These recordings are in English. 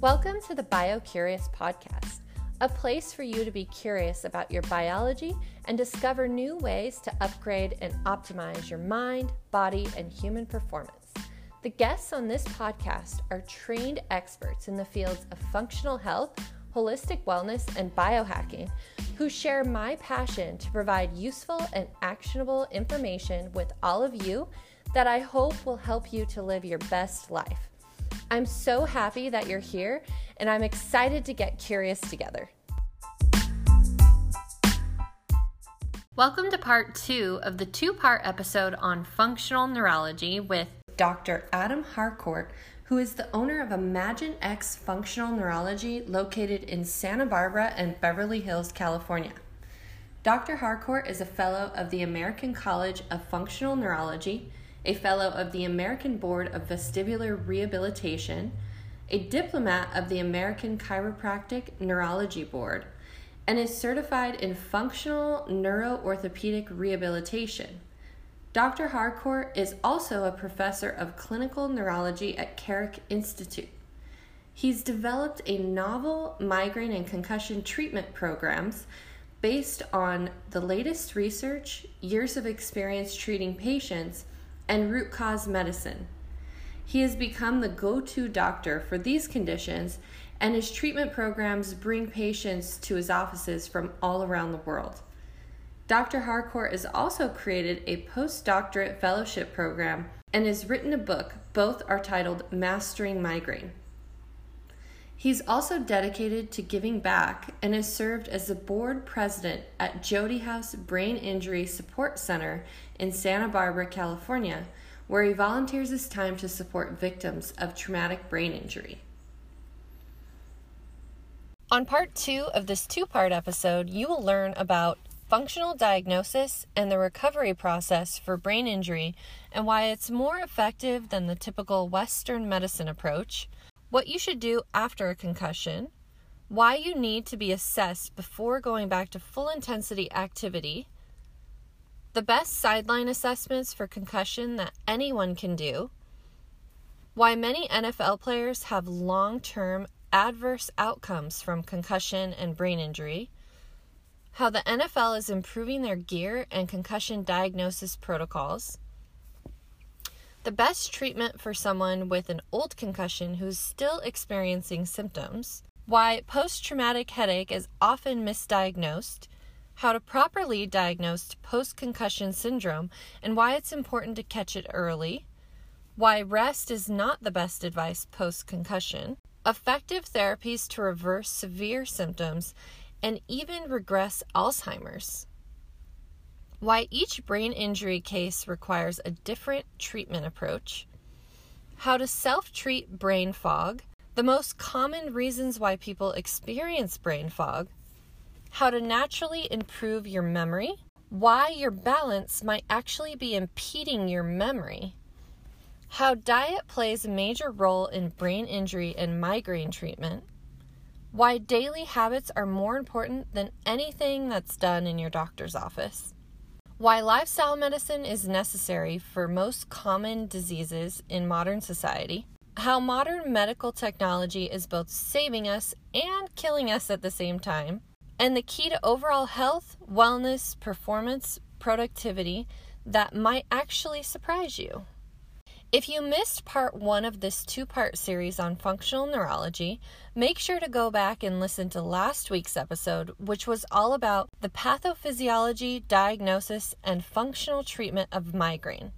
Welcome to the BioCurious podcast, a place for you to be curious about your biology and discover new ways to upgrade and optimize your mind, body, and human performance. The guests on this podcast are trained experts in the fields of functional health, holistic wellness, and biohacking who share my passion to provide useful and actionable information with all of you that I hope will help you to live your best life. I'm so happy that you're here, and I'm excited to get curious together. Welcome to part two of the two part episode on functional neurology with Dr. Adam Harcourt, who is the owner of Imagine X Functional Neurology located in Santa Barbara and Beverly Hills, California. Dr. Harcourt is a fellow of the American College of Functional Neurology a fellow of the American Board of Vestibular Rehabilitation, a diplomat of the American Chiropractic Neurology Board, and is certified in functional neuroorthopedic rehabilitation. Dr. Harcourt is also a professor of clinical neurology at Carrick Institute. He's developed a novel migraine and concussion treatment programs based on the latest research, years of experience treating patients, and root cause medicine. He has become the go to doctor for these conditions, and his treatment programs bring patients to his offices from all around the world. Dr. Harcourt has also created a postdoctorate fellowship program and has written a book. Both are titled Mastering Migraine. He's also dedicated to giving back and has served as the board president at Jody House Brain Injury Support Center in Santa Barbara, California, where he volunteers his time to support victims of traumatic brain injury. On part two of this two part episode, you will learn about functional diagnosis and the recovery process for brain injury and why it's more effective than the typical Western medicine approach, what you should do after a concussion, why you need to be assessed before going back to full intensity activity the best sideline assessments for concussion that anyone can do, why many NFL players have long term adverse outcomes from concussion and brain injury, how the NFL is improving their gear and concussion diagnosis protocols, the best treatment for someone with an old concussion who's still experiencing symptoms, why post traumatic headache is often misdiagnosed how to properly diagnose post concussion syndrome and why it's important to catch it early, why rest is not the best advice post concussion, effective therapies to reverse severe symptoms and even regress Alzheimer's. Why each brain injury case requires a different treatment approach. How to self treat brain fog. The most common reasons why people experience brain fog. How to naturally improve your memory, why your balance might actually be impeding your memory, how diet plays a major role in brain injury and migraine treatment, why daily habits are more important than anything that's done in your doctor's office, why lifestyle medicine is necessary for most common diseases in modern society, how modern medical technology is both saving us and killing us at the same time and the key to overall health, wellness, performance, productivity that might actually surprise you. If you missed part one of this two part series on functional neurology, make sure to go back and listen to last week's episode, which was all about the pathophysiology, diagnosis, and functional treatment of migraine.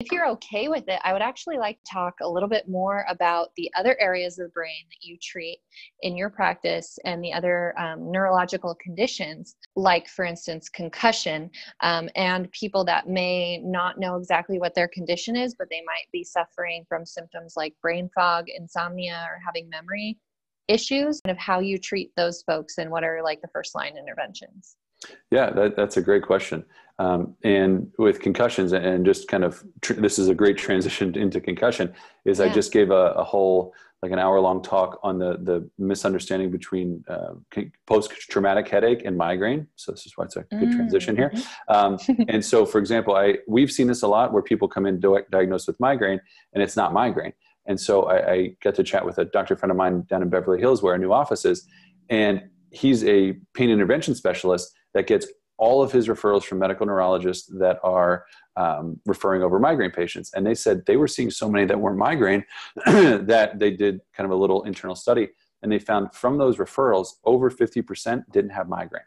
If you're okay with it, I would actually like to talk a little bit more about the other areas of the brain that you treat in your practice and the other um, neurological conditions, like, for instance, concussion, um, and people that may not know exactly what their condition is, but they might be suffering from symptoms like brain fog, insomnia, or having memory issues, and of how you treat those folks and what are like the first line interventions. Yeah, that, that's a great question. Um, and with concussions, and just kind of tr- this is a great transition into concussion. Is yeah. I just gave a, a, whole like an hour long talk on the the misunderstanding between uh, post traumatic headache and migraine. So this is why it's a good mm, transition here. Mm-hmm. Um, and so, for example, I we've seen this a lot where people come in diagnosed with migraine, and it's not migraine. And so I, I got to chat with a doctor friend of mine down in Beverly Hills, where our new office is, and he's a pain intervention specialist that gets all of his referrals from medical neurologists that are um, referring over migraine patients. And they said they were seeing so many that weren't migraine that they did kind of a little internal study. And they found from those referrals, over 50% didn't have migraine.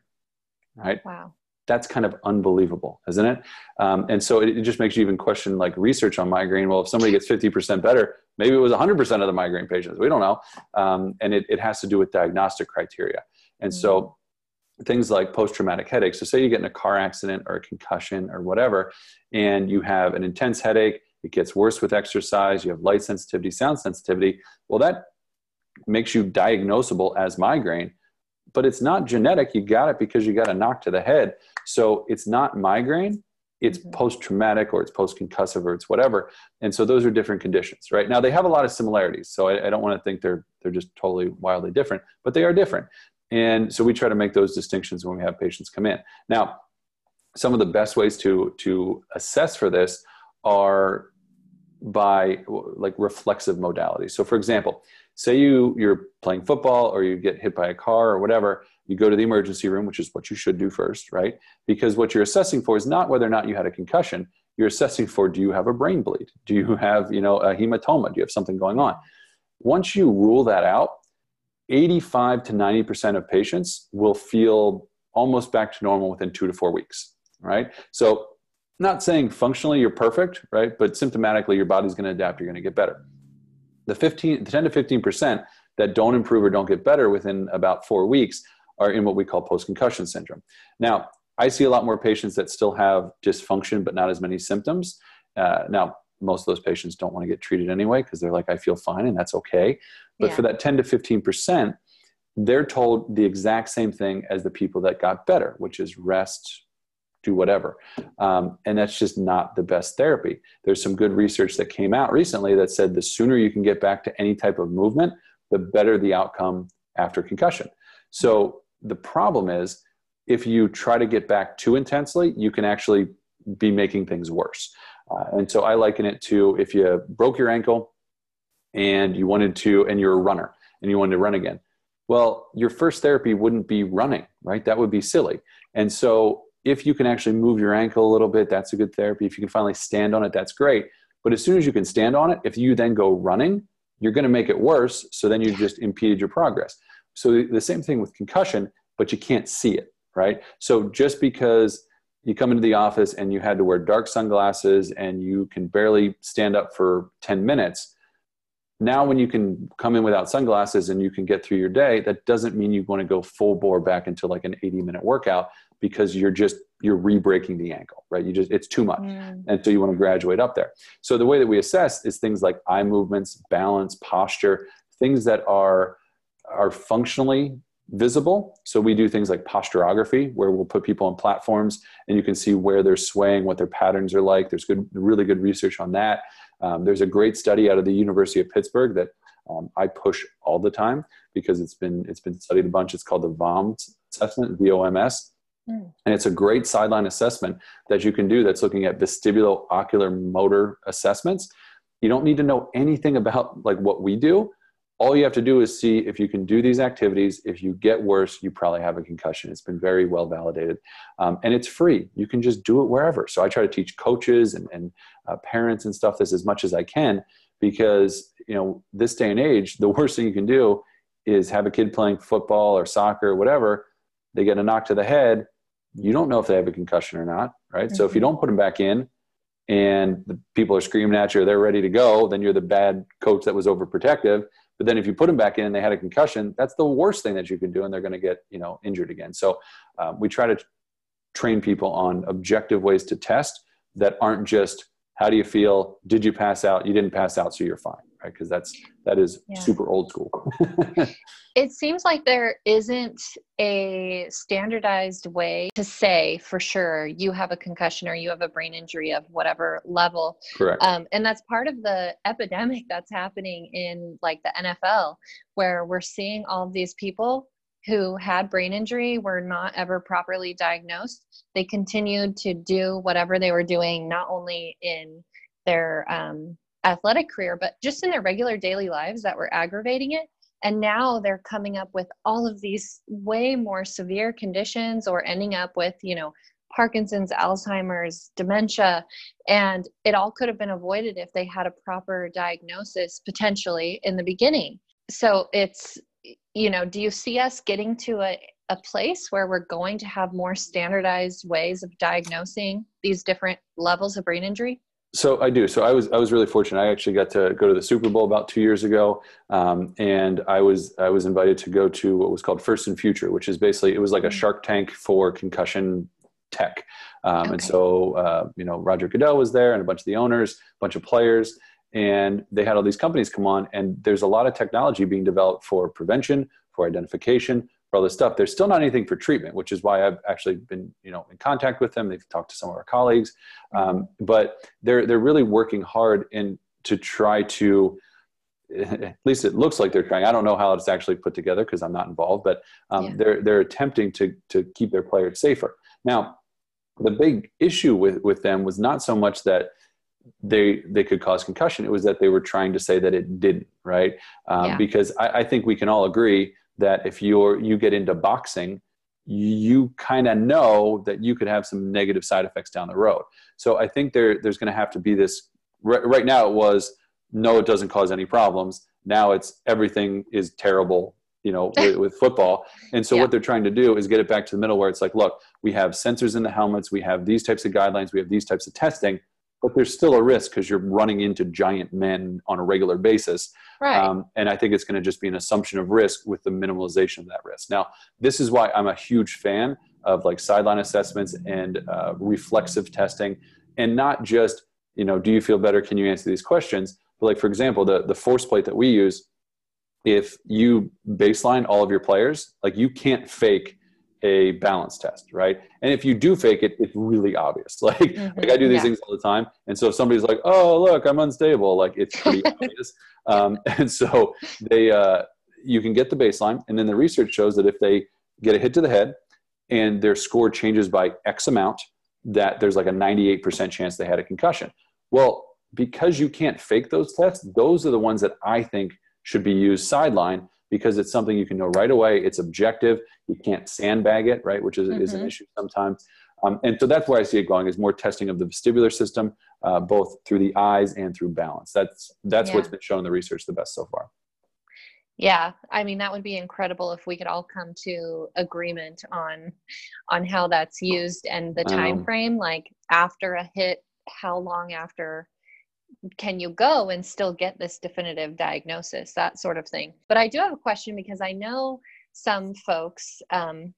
Right? Wow. That's kind of unbelievable, isn't it? Um, and so it, it just makes you even question like research on migraine. Well, if somebody gets 50% better, maybe it was 100% of the migraine patients. We don't know. Um, and it, it has to do with diagnostic criteria. And so things like post-traumatic headache. So say you get in a car accident or a concussion or whatever, and you have an intense headache, it gets worse with exercise, you have light sensitivity, sound sensitivity. Well, that makes you diagnosable as migraine, but it's not genetic. You got it because you got a knock to the head. So it's not migraine, it's mm-hmm. post-traumatic or it's post-concussive or it's whatever. And so those are different conditions, right? Now they have a lot of similarities. So I, I don't want to think they're they're just totally wildly different, but they are different. And so we try to make those distinctions when we have patients come in. Now, some of the best ways to, to assess for this are by like reflexive modalities. So for example, say you, you're playing football or you get hit by a car or whatever, you go to the emergency room, which is what you should do first, right? Because what you're assessing for is not whether or not you had a concussion. You're assessing for do you have a brain bleed? Do you have, you know, a hematoma? Do you have something going on? Once you rule that out, 85 to 90% of patients will feel almost back to normal within two to four weeks, right? So, not saying functionally you're perfect, right? But symptomatically, your body's going to adapt, you're going to get better. The 15, the 10 to 15% that don't improve or don't get better within about four weeks are in what we call post concussion syndrome. Now, I see a lot more patients that still have dysfunction, but not as many symptoms. Uh, now, most of those patients don't want to get treated anyway because they're like, I feel fine, and that's okay. But yeah. for that 10 to 15%, they're told the exact same thing as the people that got better, which is rest, do whatever. Um, and that's just not the best therapy. There's some good research that came out recently that said the sooner you can get back to any type of movement, the better the outcome after concussion. So the problem is if you try to get back too intensely, you can actually be making things worse. Uh, and so I liken it to if you broke your ankle and you wanted to, and you're a runner and you wanted to run again. Well, your first therapy wouldn't be running, right? That would be silly. And so if you can actually move your ankle a little bit, that's a good therapy. If you can finally stand on it, that's great. But as soon as you can stand on it, if you then go running, you're going to make it worse. So then you just impeded your progress. So the same thing with concussion, but you can't see it, right? So just because you come into the office and you had to wear dark sunglasses and you can barely stand up for 10 minutes now when you can come in without sunglasses and you can get through your day that doesn't mean you want to go full bore back into like an 80 minute workout because you're just you're re-breaking the ankle right you just it's too much mm. and so you want to graduate up there so the way that we assess is things like eye movements balance posture things that are are functionally visible. So we do things like posturography, where we'll put people on platforms and you can see where they're swaying, what their patterns are like. There's good, really good research on that. Um, there's a great study out of the University of Pittsburgh that um, I push all the time because it's been it's been studied a bunch. It's called the VOMS assessment, VOMS. Mm. And it's a great sideline assessment that you can do that's looking at vestibulo ocular motor assessments. You don't need to know anything about like what we do all you have to do is see if you can do these activities. If you get worse, you probably have a concussion. It's been very well validated. Um, and it's free. You can just do it wherever. So I try to teach coaches and, and uh, parents and stuff this as much as I can because, you know, this day and age, the worst thing you can do is have a kid playing football or soccer or whatever. They get a knock to the head. You don't know if they have a concussion or not, right? Mm-hmm. So if you mm-hmm. don't put them back in, and the people are screaming at you, they're ready to go, then you're the bad coach that was overprotective but then if you put them back in and they had a concussion, that's the worst thing that you can do, and they're going to get you know injured again. So um, we try to train people on objective ways to test that aren't just how do you feel? Did you pass out? You didn't pass out, so you're fine right? Because that's that is yeah. super old school. it seems like there isn't a standardized way to say for sure you have a concussion or you have a brain injury of whatever level. Correct. Um, and that's part of the epidemic that's happening in like the NFL, where we're seeing all of these people who had brain injury were not ever properly diagnosed. They continued to do whatever they were doing, not only in their um, athletic career, but just in their regular daily lives that were aggravating it. And now they're coming up with all of these way more severe conditions or ending up with, you know, Parkinson's, Alzheimer's, dementia. And it all could have been avoided if they had a proper diagnosis potentially in the beginning. So it's, you know, do you see us getting to a, a place where we're going to have more standardized ways of diagnosing these different levels of brain injury? So I do. So I was I was really fortunate. I actually got to go to the Super Bowl about two years ago, um, and I was I was invited to go to what was called First and Future, which is basically it was like a mm. Shark Tank for concussion tech. Um, okay. And so uh, you know Roger Goodell was there, and a bunch of the owners, a bunch of players, and they had all these companies come on. And there's a lot of technology being developed for prevention, for identification, for all this stuff. There's still not anything for treatment, which is why I've actually been, you know, in contact with them. They've talked to some of our colleagues, um, but they're they're really working hard in to try to. At least it looks like they're trying. I don't know how it's actually put together because I'm not involved, but um, yeah. they're they're attempting to to keep their players safer. Now, the big issue with with them was not so much that they they could cause concussion; it was that they were trying to say that it didn't. Right? Um, yeah. Because I, I think we can all agree that if you're you get into boxing you kind of know that you could have some negative side effects down the road. So i think there there's going to have to be this right, right now it was no it doesn't cause any problems. Now it's everything is terrible you know with, with football. And so yeah. what they're trying to do is get it back to the middle where it's like look we have sensors in the helmets we have these types of guidelines we have these types of testing but there's still a risk because you're running into giant men on a regular basis. Right. Um, and I think it's going to just be an assumption of risk with the minimalization of that risk. Now, this is why I'm a huge fan of like sideline assessments and uh, reflexive testing, and not just you know, do you feel better? Can you answer these questions? But like for example, the the force plate that we use, if you baseline all of your players, like you can't fake a balance test, right? And if you do fake it, it's really obvious. Like, mm-hmm. like I do these yeah. things all the time. And so if somebody's like, "Oh, look, I'm unstable," like it's pretty obvious. Um, and so they, uh, you can get the baseline, and then the research shows that if they get a hit to the head and their score changes by X amount, that there's like a 98% chance they had a concussion. Well, because you can't fake those tests, those are the ones that I think should be used sideline because it's something you can know right away. It's objective. You can't sandbag it, right? Which is, mm-hmm. is an mm-hmm. issue sometimes. Um, and so that's where I see it going is more testing of the vestibular system, uh, both through the eyes and through balance. That's that's yeah. what's been shown in the research the best so far. Yeah, I mean that would be incredible if we could all come to agreement on on how that's used and the time frame, like after a hit, how long after can you go and still get this definitive diagnosis that sort of thing? But i do have a question because i know some folks um,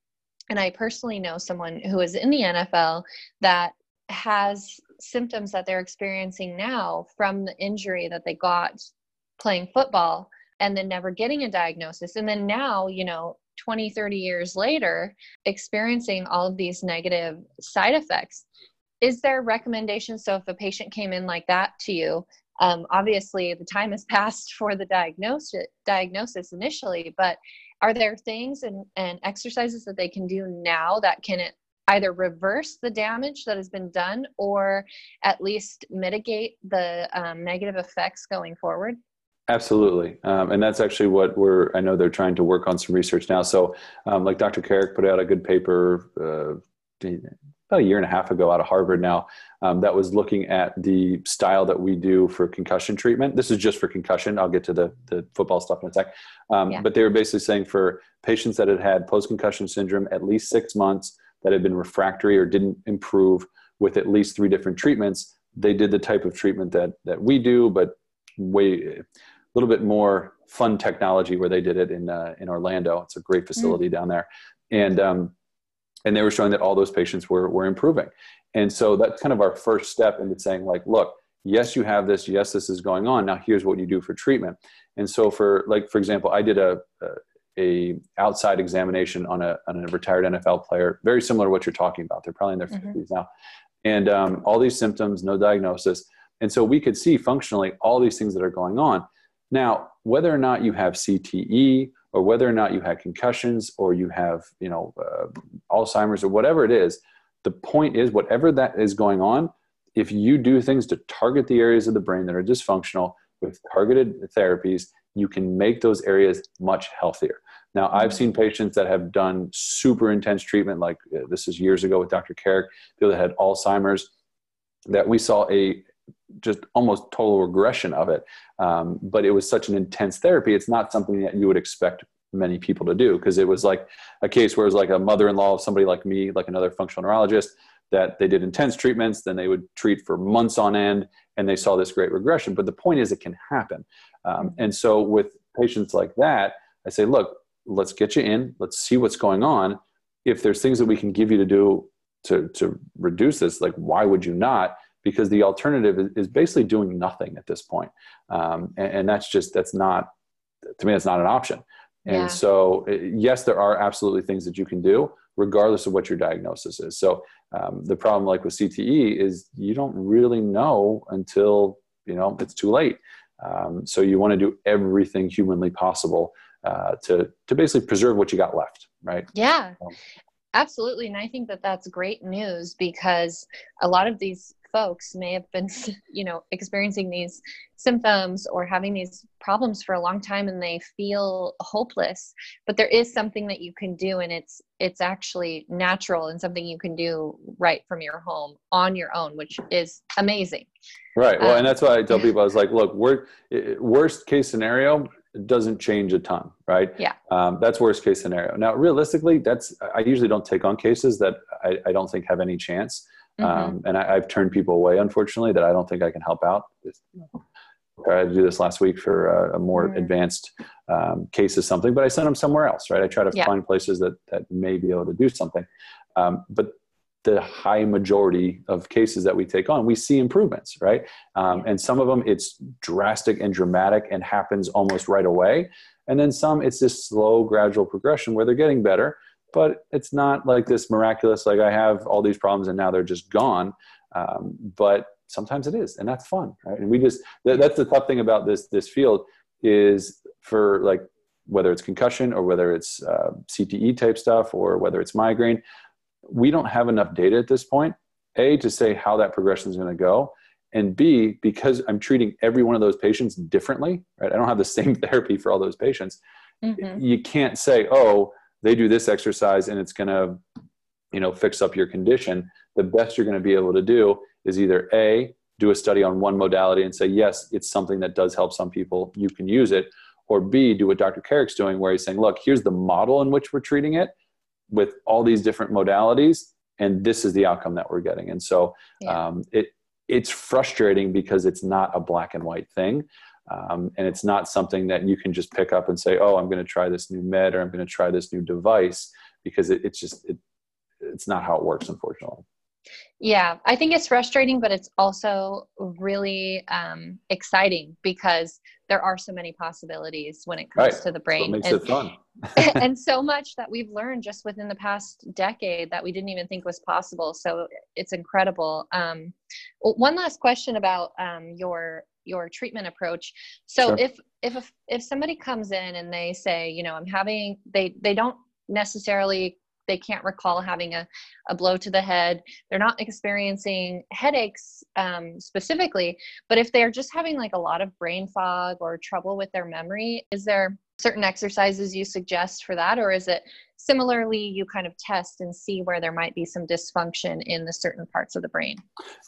and i personally know someone who is in the nfl that has symptoms that they're experiencing now from the injury that they got playing football and then never getting a diagnosis. And then now you know 20 30 years later experiencing all of these negative side effects is there recommendations so if a patient came in like that to you um, obviously the time has passed for the diagnosis diagnosis initially but are there things and, and exercises that they can do now that can either reverse the damage that has been done or at least mitigate the um, negative effects going forward Absolutely, um, and that's actually what we're. I know they're trying to work on some research now. So, um, like Dr. Carrick put out a good paper uh, about a year and a half ago out of Harvard now um, that was looking at the style that we do for concussion treatment. This is just for concussion. I'll get to the, the football stuff in a sec. Um, yeah. But they were basically saying for patients that had had post concussion syndrome at least six months that had been refractory or didn't improve with at least three different treatments, they did the type of treatment that, that we do, but way a little bit more fun technology where they did it in, uh, in Orlando. It's a great mm. facility mm. down there. And um, and they were showing that all those patients were, were improving. And so that's kind of our first step into saying like look yes you have this. Yes this is going on. Now here's what you do for treatment. And so for like for example i did a, a, a outside examination on a, on a retired nfl player very similar to what you're talking about. They're probably in their mm-hmm. 50s now. And um, all these symptoms no diagnosis. And so we could see functionally all these things that are going on. Now whether or not you have cte or whether or not you had concussions or you have you know uh, alzheimer's or whatever it is the point is whatever that is going on if you do things to target the areas of the brain that are dysfunctional with targeted therapies, you can make those areas much healthier. Now, I've seen patients that have done super intense treatment, like uh, this is years ago with Dr. Carrick, people that had Alzheimer's, that we saw a just almost total regression of it. Um, but it was such an intense therapy, it's not something that you would expect many people to do because it was like a case where it was like a mother-in-law of somebody like me, like another functional neurologist, that they did intense treatments, then they would treat for months on end, and they saw this great regression. But the point is, it can happen. Um, and so with patients like that, I say, look, let's get you in, let's see what's going on. If there's things that we can give you to do to, to reduce this, like why would you not? Because the alternative is basically doing nothing at this point. Um, and, and that's just, that's not, to me, that's not an option. And yeah. so, yes, there are absolutely things that you can do, regardless of what your diagnosis is. So, um, the problem, like with CTE, is you don't really know until you know it's too late. Um, so, you want to do everything humanly possible uh, to to basically preserve what you got left, right? Yeah, um, absolutely. And I think that that's great news because a lot of these folks may have been you know experiencing these symptoms or having these problems for a long time and they feel hopeless but there is something that you can do and it's it's actually natural and something you can do right from your home on your own which is amazing right well um, and that's why i tell people i was like look worst case scenario doesn't change a ton, right? Yeah. Um, that's worst case scenario. Now, realistically, that's I usually don't take on cases that I, I don't think have any chance. Mm-hmm. Um, and I, have turned people away, unfortunately, that I don't think I can help out. I had to do this last week for a, a more mm-hmm. advanced um, case of something, but I sent them somewhere else, right? I try to yeah. find places that, that may be able to do something. Um, but the high majority of cases that we take on, we see improvements, right? Um, and some of them it's drastic and dramatic and happens almost right away. And then some it's this slow, gradual progression where they're getting better but it's not like this miraculous like i have all these problems and now they're just gone. Um, but sometimes it is and that's fun right? And we just th- that's the tough thing about this this field is for like whether it's concussion or whether it's uh, cte type stuff or whether it's migraine we don't have enough data at this point a to say how that progression is going to go and b because i'm treating every one of those patients differently right? I don't have the same therapy for all those patients. Mm-hmm. you can't say oh they do this exercise and it's going to you know fix up your condition the best you're going to be able to do is either a do a study on one modality and say yes it's something that does help some people you can use it or b do what dr carrick's doing where he's saying look here's the model in which we're treating it with all these different modalities and this is the outcome that we're getting and so yeah. um, it it's frustrating because it's not a black and white thing um, and it's not something that you can just pick up and say, oh, I'm going to try this new med or I'm going to try this new device because it, it's just, it, it's not how it works, unfortunately. Yeah, I think it's frustrating, but it's also really um, exciting because there are so many possibilities when it comes right. to the brain. makes and, it fun. and so much that we've learned just within the past decade that we didn't even think was possible. So it's incredible. Um, one last question about um, your your treatment approach so sure. if if if somebody comes in and they say you know i'm having they they don't necessarily they can't recall having a, a blow to the head they're not experiencing headaches um, specifically but if they're just having like a lot of brain fog or trouble with their memory is there certain exercises you suggest for that or is it similarly you kind of test and see where there might be some dysfunction in the certain parts of the brain.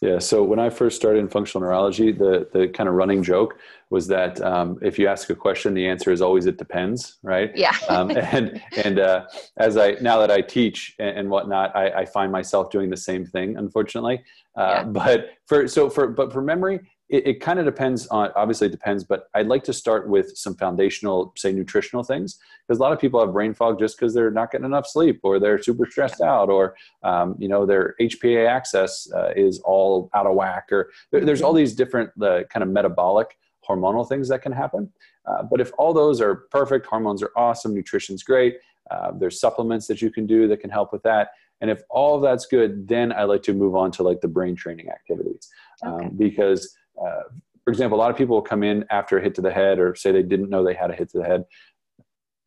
Yeah so when i first started in functional neurology the, the kind of running joke was that um, if you ask a question the answer is always it depends right? Yeah. Um, and and uh, as i now that i teach and, and whatnot I, I, find myself doing the same thing unfortunately. Uh, yeah. but for so for but for memory it, it kind of depends on obviously it depends but i'd like to start with some foundational say nutritional things because a lot of people have brain fog just because they're not getting enough sleep or they're super stressed out or um, you know their hpa axis uh, is all out of whack or there's all these different uh, kind of metabolic hormonal things that can happen. Uh, but if all those are perfect hormones are awesome nutrition's great uh, there's supplements that you can do that can help with that and if all of that's good then i like to move on to like the brain training activities okay. um, because uh, for example, a lot of people will come in after a hit to the head or say they didn't know they had a hit to the head.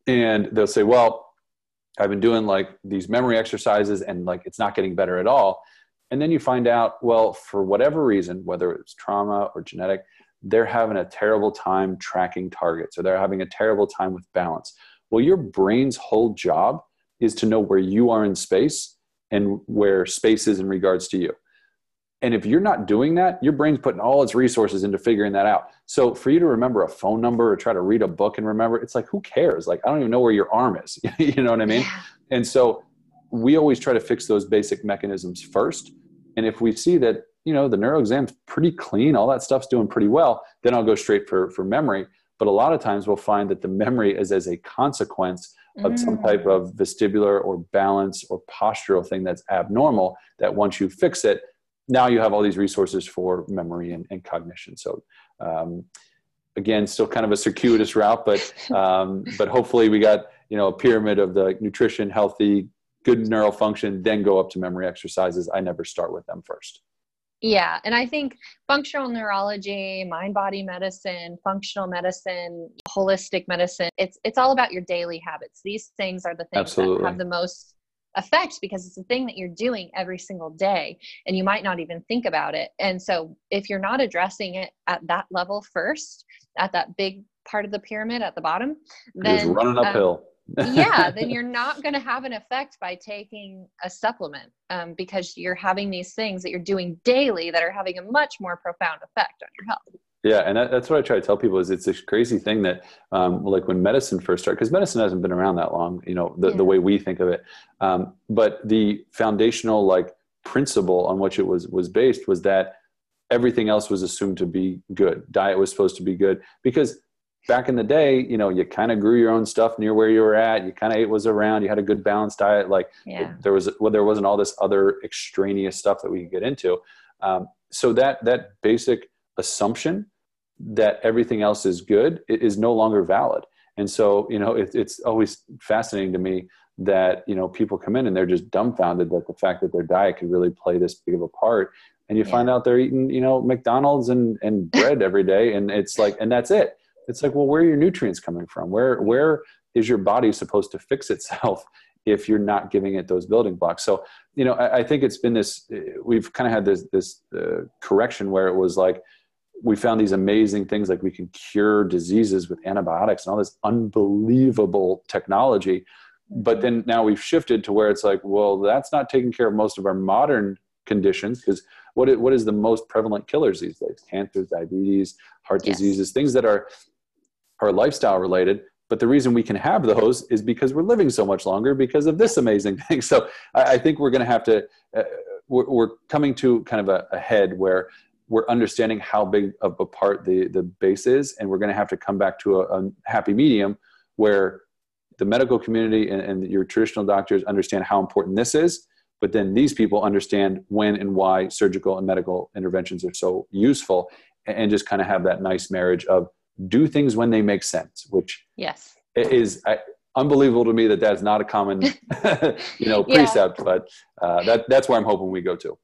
And they'll say, well, I've been doing like these memory exercises and like it's not getting better at all. and then you find out well for whatever reason whether it's trauma or genetic they're having a terrible time tracking targets or they're having a terrible time with balance well your brain's whole job is to know where you are in space and where space is in regards to you and if you're not doing that your brain's putting all its resources into figuring that out. So for you to remember a phone number or try to read a book and remember it's like who cares? Like i don't even know where your arm is. You know what i mean? Yeah. and so we always try to fix those basic mechanisms first. And if we see that you know the neuro exam's pretty clean all that stuff's doing pretty well then i'll go straight for for memory. But a lot of times we'll find that the memory is as a consequence of mm. some type of vestibular or balance or postural thing that's abnormal that once you fix it now you have all these resources for memory and, and cognition so um, again still kind of a circuitous route but um, but hopefully we got you know a pyramid of the nutrition healthy good neural function then go up to memory exercises i never start with them first yeah, and I think functional neurology, mind body medicine, functional medicine, holistic medicine, it's it's all about your daily habits. These things are the things Absolutely. that have the most effect because it's a thing that you're doing every single day and you might not even think about it. And so if you're not addressing it at that level first, at that big part of the pyramid at the bottom, then running uphill. Um, yeah, then you're not going to have an effect by taking a supplement um, because you're having these things that you're doing daily that are having a much more profound effect on your health. Yeah, and that, that's what I try to tell people is it's a crazy thing that, um, like when medicine first started, because medicine hasn't been around that long, you know, the, yeah. the way we think of it. Um, but the foundational like principle on which it was was based was that everything else was assumed to be good. Diet was supposed to be good because back in the day, you know, you kind of grew your own stuff near where you were at. You kind of ate was around. You had a good balanced diet. Like yeah. there was, well, there wasn't all this other extraneous stuff that we could get into. Um, so that that basic assumption that everything else is good is no longer valid. And so, you know, it, it's always fascinating to me that you know people come in and they're just dumbfounded that the fact that their diet could really play this big of a part and you yeah. find out they're eating you know mcdonald's and, and bread every day and it's like and that's it it's like well where are your nutrients coming from where where is your body supposed to fix itself if you're not giving it those building blocks so you know i, I think it's been this we've kind of had this this uh, correction where it was like we found these amazing things like we can cure diseases with antibiotics and all this unbelievable technology. But mm-hmm. then now we've shifted to where it's like well that's not taking care of most of our modern conditions because what is, what is the most prevalent killers these days? Cancer diabetes heart yes. diseases things that are are lifestyle related. But the reason we can have those is because we're living so much longer because of this amazing thing. So i, I think we're going to have to uh, we're, we're, coming to kind of a, a, head where we're understanding how big of a part the, the base is and we're going to have to come back to a, a happy medium where the medical community and, and your traditional doctors understand how important this is but then these people understand when and why surgical and medical interventions are so useful and just kind of have that nice marriage of do things when they make sense, which yes is unbelievable to me that that's not a common you know precept, yeah. but uh, that that's where I'm hoping we go to.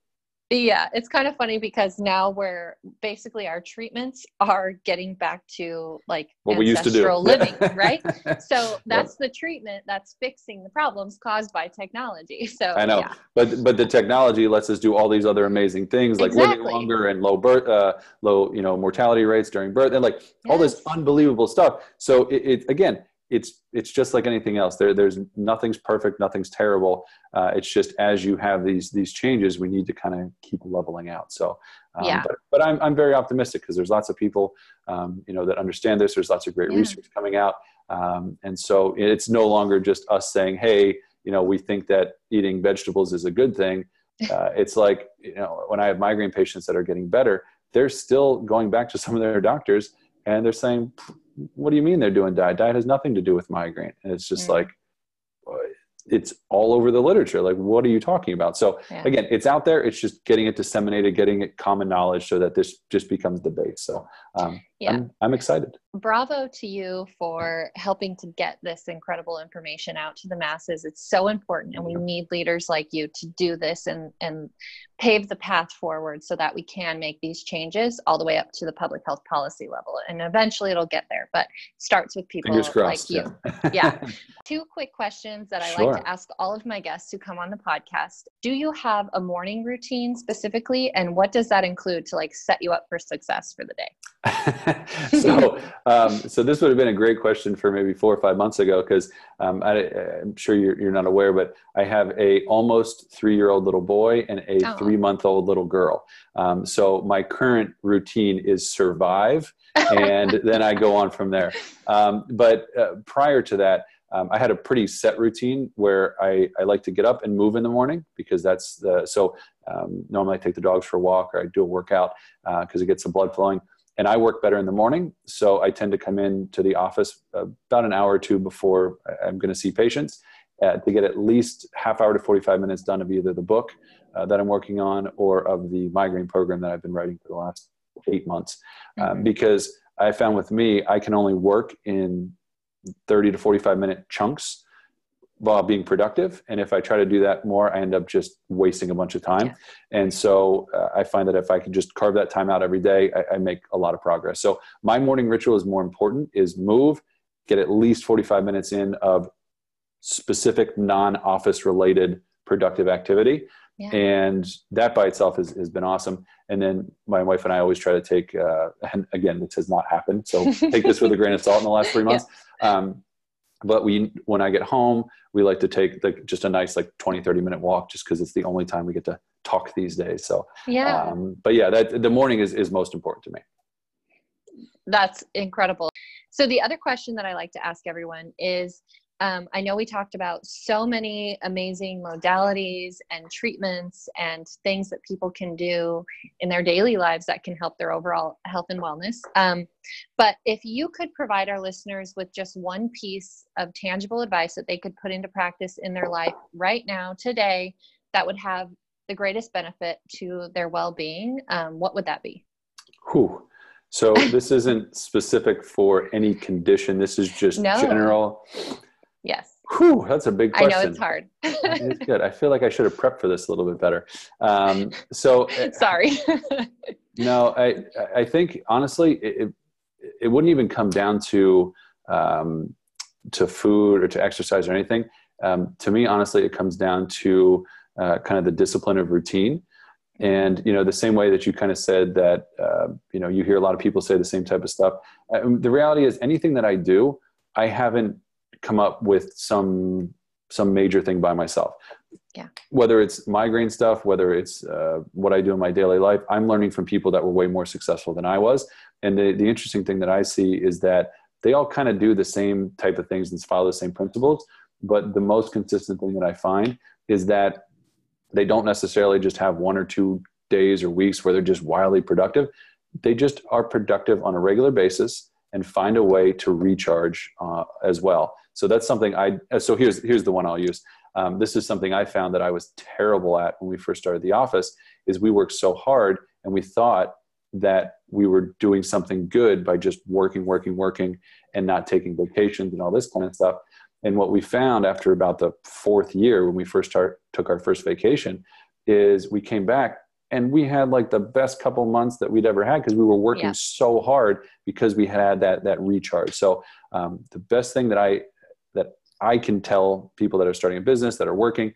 Yeah, it's kind of funny because now we're basically our treatments are getting back to like what we used to do. living, right? So that's yep. the treatment that's fixing the problems caused by technology. So I know, yeah. but but the technology lets us do all these other amazing things like exactly. living longer and low birth, uh, low you know mortality rates during birth, and like yes. all this unbelievable stuff. So it, it again, it's it's just like anything else. There, there's nothing's perfect, nothing's terrible. Uh, it's just as you have these these changes, we need to kind of keep leveling out. So, um, yeah. But, but I'm I'm very optimistic because there's lots of people, um, you know, that understand this. There's lots of great yeah. research coming out, um, and so it's no longer just us saying, hey, you know, we think that eating vegetables is a good thing. Uh, it's like you know, when I have migraine patients that are getting better, they're still going back to some of their doctors and they're saying what do you mean they're doing diet? Diet has nothing to do with migraine. And it's just mm. like, it's all over the literature. Like, what are you talking about? So yeah. again, it's out there. It's just getting it disseminated, getting it common knowledge so that this just becomes the base. So, um, yeah. I'm, I'm excited. Bravo to you for helping to get this incredible information out to the masses. It's so important, and we need leaders like you to do this and, and pave the path forward so that we can make these changes all the way up to the public health policy level. And eventually it'll get there, but starts with people like you. Yeah. yeah. Two quick questions that I sure. like to ask all of my guests who come on the podcast. Do you have a morning routine specifically? And what does that include to like set you up for success for the day? so, um, so this would have been a great question for maybe four or five months ago because um, I, am sure you're, you're not aware, but I have a almost three year old little boy and a oh. three month old little girl. Um, so my current routine is survive, and then I go on from there. Um, but uh, prior to that. Um, I had a pretty set routine where I, I like to get up and move in the morning because that's the so um, normally I take the dogs for a walk or I do a workout because uh, it gets some blood flowing and I work better in the morning. So I tend to come in to the office about an hour or two before I'm going to see patients uh, to get at least half hour to 45 minutes done of either the book uh, that I'm working on or of the migraine program that I've been writing for the last eight months. Uh, mm-hmm. because I found with me, I can only work in 30 to 45 minute chunks while being productive. And if I try to do that more, I end up just wasting a bunch of time. Yeah. And so uh, I find that if I can just carve that time out every day, I, I, make a lot of progress. So my morning ritual is more important is move, get at least 45 minutes in of specific non-office related productive activity. Yeah. And that by itself has, has been awesome. And then my wife and I always try to take, uh, and again, this has not happened. So take this with a grain of salt in the last three months. Yeah. Um, but we when i get home we like to take like just a nice like 20 30 minute walk just because it's the only time we get to talk these days. So yeah. um, but yeah that the morning is is most important to me. That's incredible. So the other question that i like to ask everyone is um, I know we talked about so many amazing modalities and treatments and things that people can do in their daily lives that can help their overall health and wellness. Um, but if you could provide our listeners with just one piece of tangible advice that they could put into practice in their life right now, today, that would have the greatest benefit to their well being, um, what would that be? Whew. So this isn't specific for any condition. This is just no. general Yes. Whew, that's a big question. I know it's hard. it's good. I feel like I should have prepped for this a little bit better. Um, so uh, sorry. no, I I think honestly it, it wouldn't even come down to um, to food or to exercise or anything. Um, to me, honestly, it comes down to uh, kind of the discipline of routine. And you know, the same way that you kind of said that, uh, you know, you hear a lot of people say the same type of stuff. Uh, the reality is, anything that I do, I haven't come up with some some major thing by myself. Yeah. Whether it's migraine stuff, whether it's uh, what I do in my daily life, I'm learning from people that were way more successful than I was. And the, the interesting thing that I see is that they all kind of do the same type of things and follow the same principles. But the most consistent thing that I find is that they don't necessarily just have one or two days or weeks where they're just wildly productive. They just are productive on a regular basis and find a way to recharge uh, as well. So that's something I. So here's here's the one I'll use. Um, this is something I found that I was terrible at when we first started the office. Is we worked so hard and we thought that we were doing something good by just working, working, working, and not taking vacations and all this kind of stuff. And what we found after about the fourth year, when we first start, took our first vacation, is we came back and we had like the best couple months that we'd ever had because we were working yeah. so hard because we had that that recharge so um, the best thing that i i can tell people that are starting a business that are working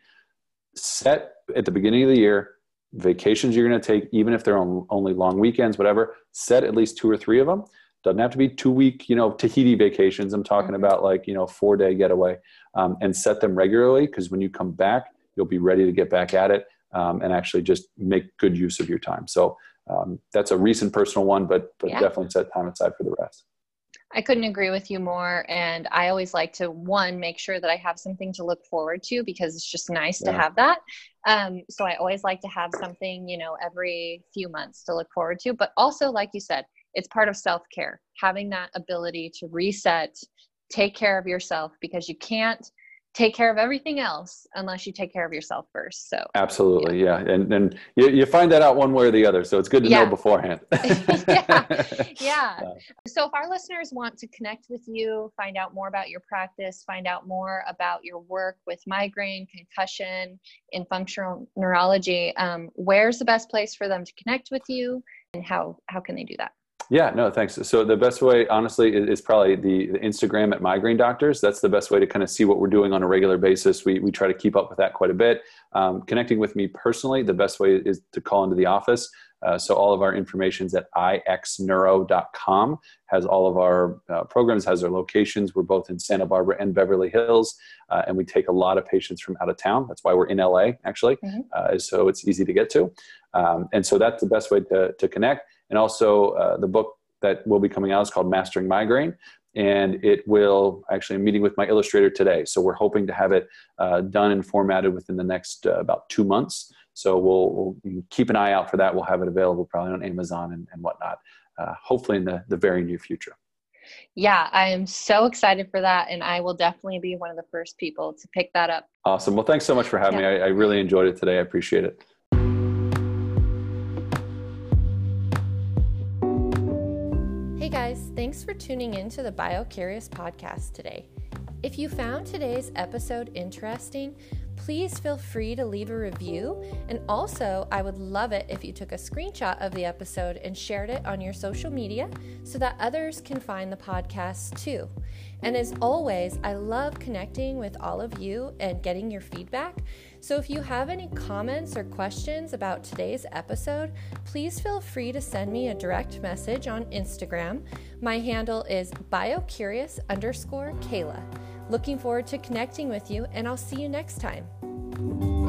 set at the beginning of the year vacations you're going to take even if they're on only long weekends whatever set at least two or three of them doesn't have to be two week you know tahiti vacations i'm talking mm-hmm. about like you know four day getaway um, and set them regularly because when you come back you'll be ready to get back at it um, and actually just make good use of your time. So um, that's a recent personal one, but but yeah. definitely set time aside for the rest. I couldn't agree with you more. And I always like to, one, make sure that I have something to look forward to because it's just nice yeah. to have that. Um, so I always like to have something, you know, every few months to look forward to. But also, like you said, it's part of self care, having that ability to reset, take care of yourself because you can't take care of everything else unless you take care of yourself first so absolutely yeah, yeah. and and you, you find that out one way or the other so it's good to yeah. know beforehand yeah yeah so if our listeners want to connect with you, find out more about your practice, find out more about your work with migraine, concussion, in functional neurology, um, where's the best place for them to connect with you and how, how can they do that? Yeah, no, thanks. So the best way, honestly, is, probably the, the, Instagram at Migraine Doctors. That's the best way to kind of see what we're doing on a regular basis. We, we try to keep up with that quite a bit. Um, connecting with me personally, the best way is to call into the office. Uh, so all of our information is at ixneuro.com. Has all of our uh, programs, has our locations. We're both in Santa Barbara and Beverly Hills, uh, and we take a lot of patients from out of town. That's why we're in LA, actually, mm-hmm. Uh, so it's easy to get to. Um, and so that's the best way to, to connect. And also, uh, the book that will be coming out is called Mastering Migraine. And it will actually, I'm meeting with my illustrator today. So we're hoping to have it uh, done and formatted within the next uh, about two months. So we'll, we'll, keep an eye out for that. We'll have it available probably on Amazon and, and whatnot, uh, hopefully in the, the very near future. Yeah, I am so excited for that. And I will definitely be one of the first people to pick that up. Awesome. Well, thanks so much for having yeah. me. I, I really enjoyed it today. I appreciate it. Guys, thanks for tuning in to the BioCurious podcast today. If you found today's episode interesting, please feel free to leave a review. And also, I would love it if you took a screenshot of the episode and shared it on your social media so that others can find the podcast too. And as always, I love connecting with all of you and getting your feedback. So if you have any comments or questions about today's episode, please feel free to send me a direct message on Instagram. My handle is biocurious underscore Kayla. Looking forward to connecting with you, and I'll see you next time.